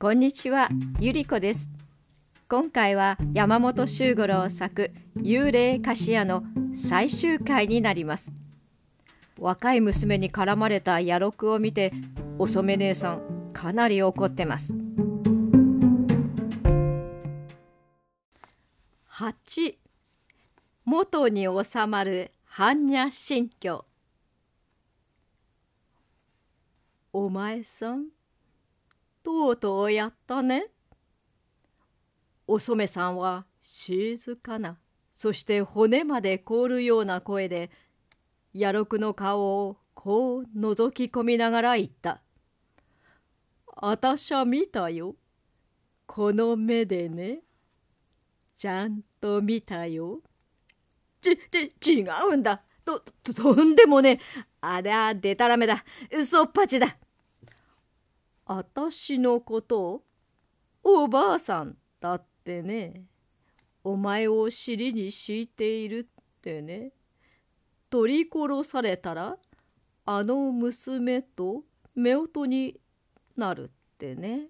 こんにちは、ゆりこです。今回は山本周五郎作幽霊菓子屋の最終回になります。若い娘に絡まれた野録を見て、お染姉さんかなり怒ってます。8元に収まる般若心経お前さんとうとうやったね。お染さんは静かなそして骨まで凍るような声で野六の顔をこう覗き込みながら言った「あたしゃ見たよこの目でねちゃんと見たよ」ち、ち、違うんだと、と、んでもねありゃでたらめだ嘘っぱちだあたしのことおばあさんだってね。お前を尻に敷いているってね。取り殺されたらあの娘と夫婦になるってね。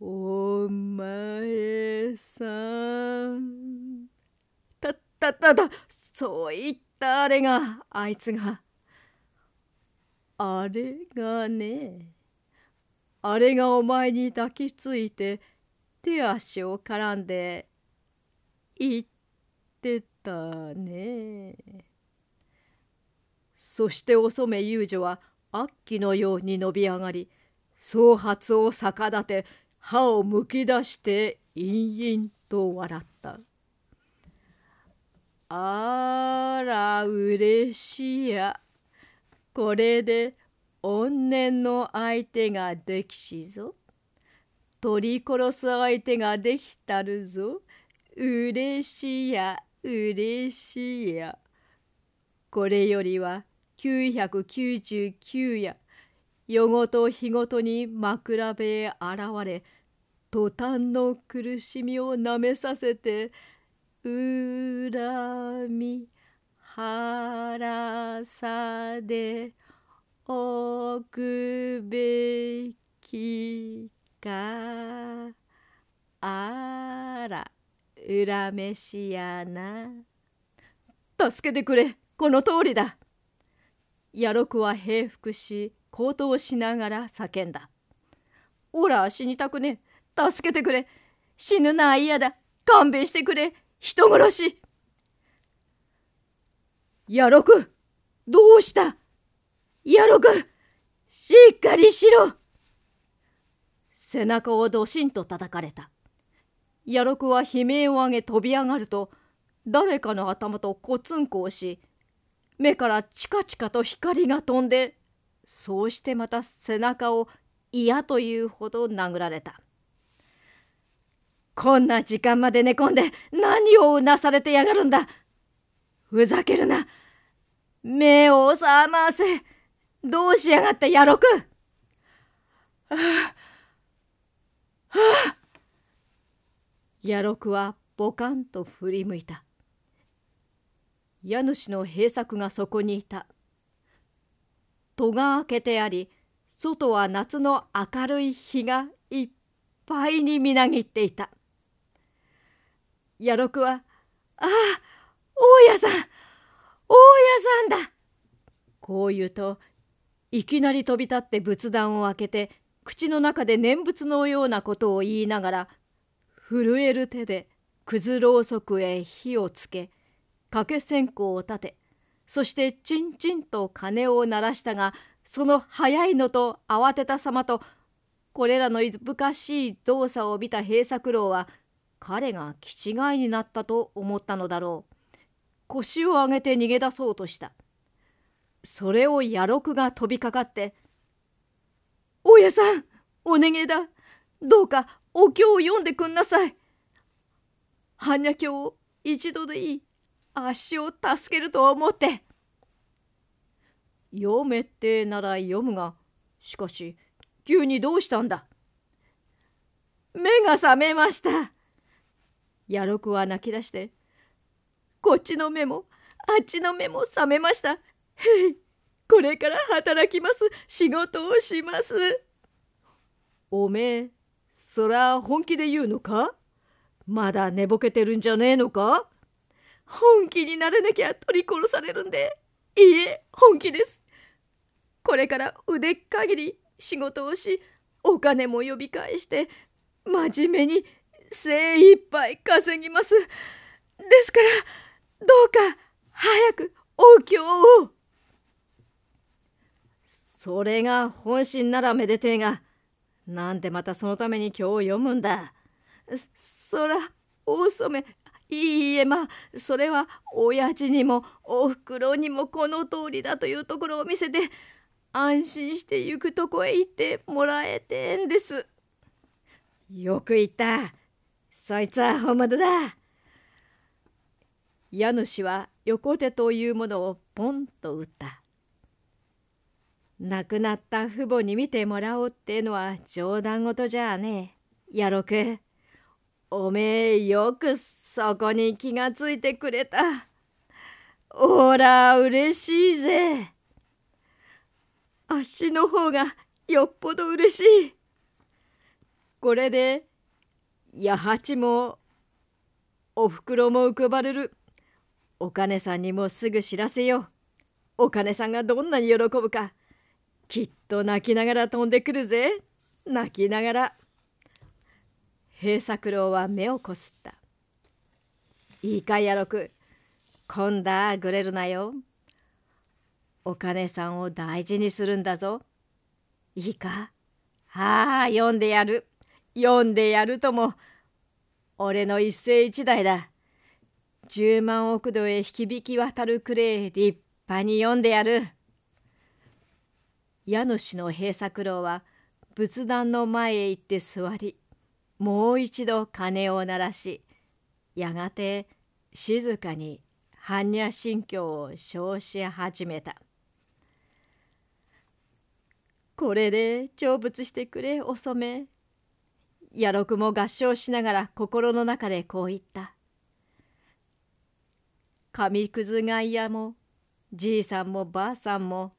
お前さん。たったただそう言ったあれがあいつが。あれがね。あれがお前に抱きついて手足を絡んで言ってたね。そしてお染遊女は悪鬼のように伸び上がり総髪を逆立て歯をむき出して陰々と笑った。あらうれしいや。これで怨念の相手ができしぞ。取り殺す相手ができたるぞ。うれしやうれしや。これよりは999や夜ごと日ごとに枕辺へ現れ途端の苦しみをなめさせて恨み腹さでおくべきかあら恨めしやな。助けてくれこの通りだ。野六は平服し高騰しながら叫んだ。おら死にたくね助けてくれ。死ぬな嫌だ。勘弁してくれ。人殺し。野六どうした？やろくしっかりしろ背中をどしんと叩かれた。やろくは悲鳴を上げ飛び上がると誰かの頭とコツンコをし目からチカチカと光が飛んでそうしてまた背中を嫌というほど殴られた。こんな時間まで寝込んで何をうなされてやがるんだふざけるな目を覚ませどうしやがったやろくはあ、はあ、やろくはボカンと振り向いた。家主の閉作がそこにいた。戸が開けてあり、外は夏の明るい日がいっぱいにみなぎっていた。やろくは、ああ、大家さん大家さんだこう言うといきなり飛び立って仏壇を開けて口の中で念仏のようなことを言いながら震える手でくずろうそくへ火をつけ掛け線香を立てそしてチンチンと鐘を鳴らしたがその早いのと慌てた様とこれらのいぶかしい動作を見た平作郎は彼が気違いになったと思ったのだろう。腰を上げて逃げ出そうとした。それを野六が飛びかかって「大家さんお願いだ。どうかお経を読んでくんなさい」「般若経を一度でいい足を助けると思って」読めってなら読むがしかし急にどうしたんだ。目が覚めました。野六は泣き出して「こっちの目もあっちの目も覚めました、これから働きます。仕事をします。おめえ、そら本気で言うのか？まだ寝ぼけてるんじゃねえのか？本気になれなきゃ取り殺されるんで。いいえ、本気です。これから腕限り仕事をし、お金も呼び返して、真面目に精一杯稼ぎます。ですから、どうか早くお経を。それが本心ならめでてえが、なんでまたそのために今日読むんだ。そら、大染め、いいえまあそれは親父にもおふくろにもこの通りだというところを見せて安心して行くとこへ行ってもらえてんです。よく言った。そいつは本物だ。家主は横手というものをポンと打った。亡くなった父母に見てもらおうってのは冗談事じゃあねえ。やろく。おめえよくそこに気がついてくれた。おら嬉しいぜ。あっしの方がよっぽど嬉しい。これで八八もおふくろも浮かばれる。お金さんにもすぐ知らせよう。お金さんがどんなに喜ぶか。きっと泣きながら飛んでくるぜ。泣きながら。平作郎は目をこすった。いいかやろく。今度はぐれるなよ。お金さんを大事にするんだぞ。いいか？ああ、読んでやる。読んでやるとも。俺の一世一代だ。十万億度へ引き引き渡るくれ立派に読んでやる。家主の平作郎は仏壇の前へ行って座りもう一度鐘を鳴らしやがて静かに般若心経を称し始めた。これで成仏してくれお染め。やろくも合唱しながら心の中でこう言った。紙くずがいやもじいさんもばあさんも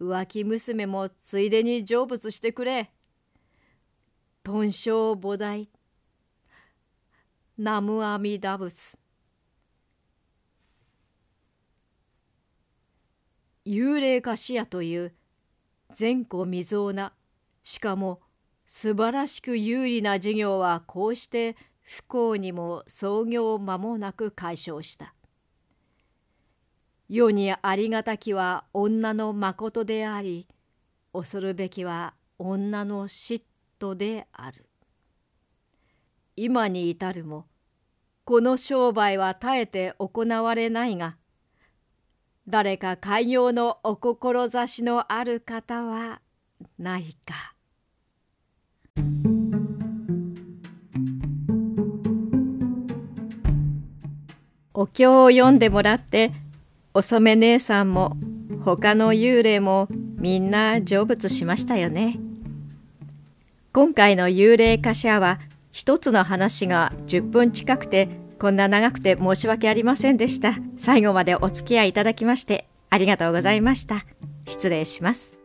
浮気娘もついでに成仏してくれ。豚生菩提ナムアミダブス幽霊菓子屋という善子未曾なしかも素晴らしく有利な事業はこうして不幸にも創業間もなく解消した。世にありがたきは女の誠であり恐るべきは女の嫉妬である。今に至るもこの商売は絶えて行われないが誰か開業のお志のある方はないか。お経を読んでもらってお染姉さんも他の幽霊もみんな成仏しましたよね。今回の幽霊歌者は一つの話が10分近くてこんな長くて申し訳ありませんでした。最後までお付き合いいただきましてありがとうございました。失礼します。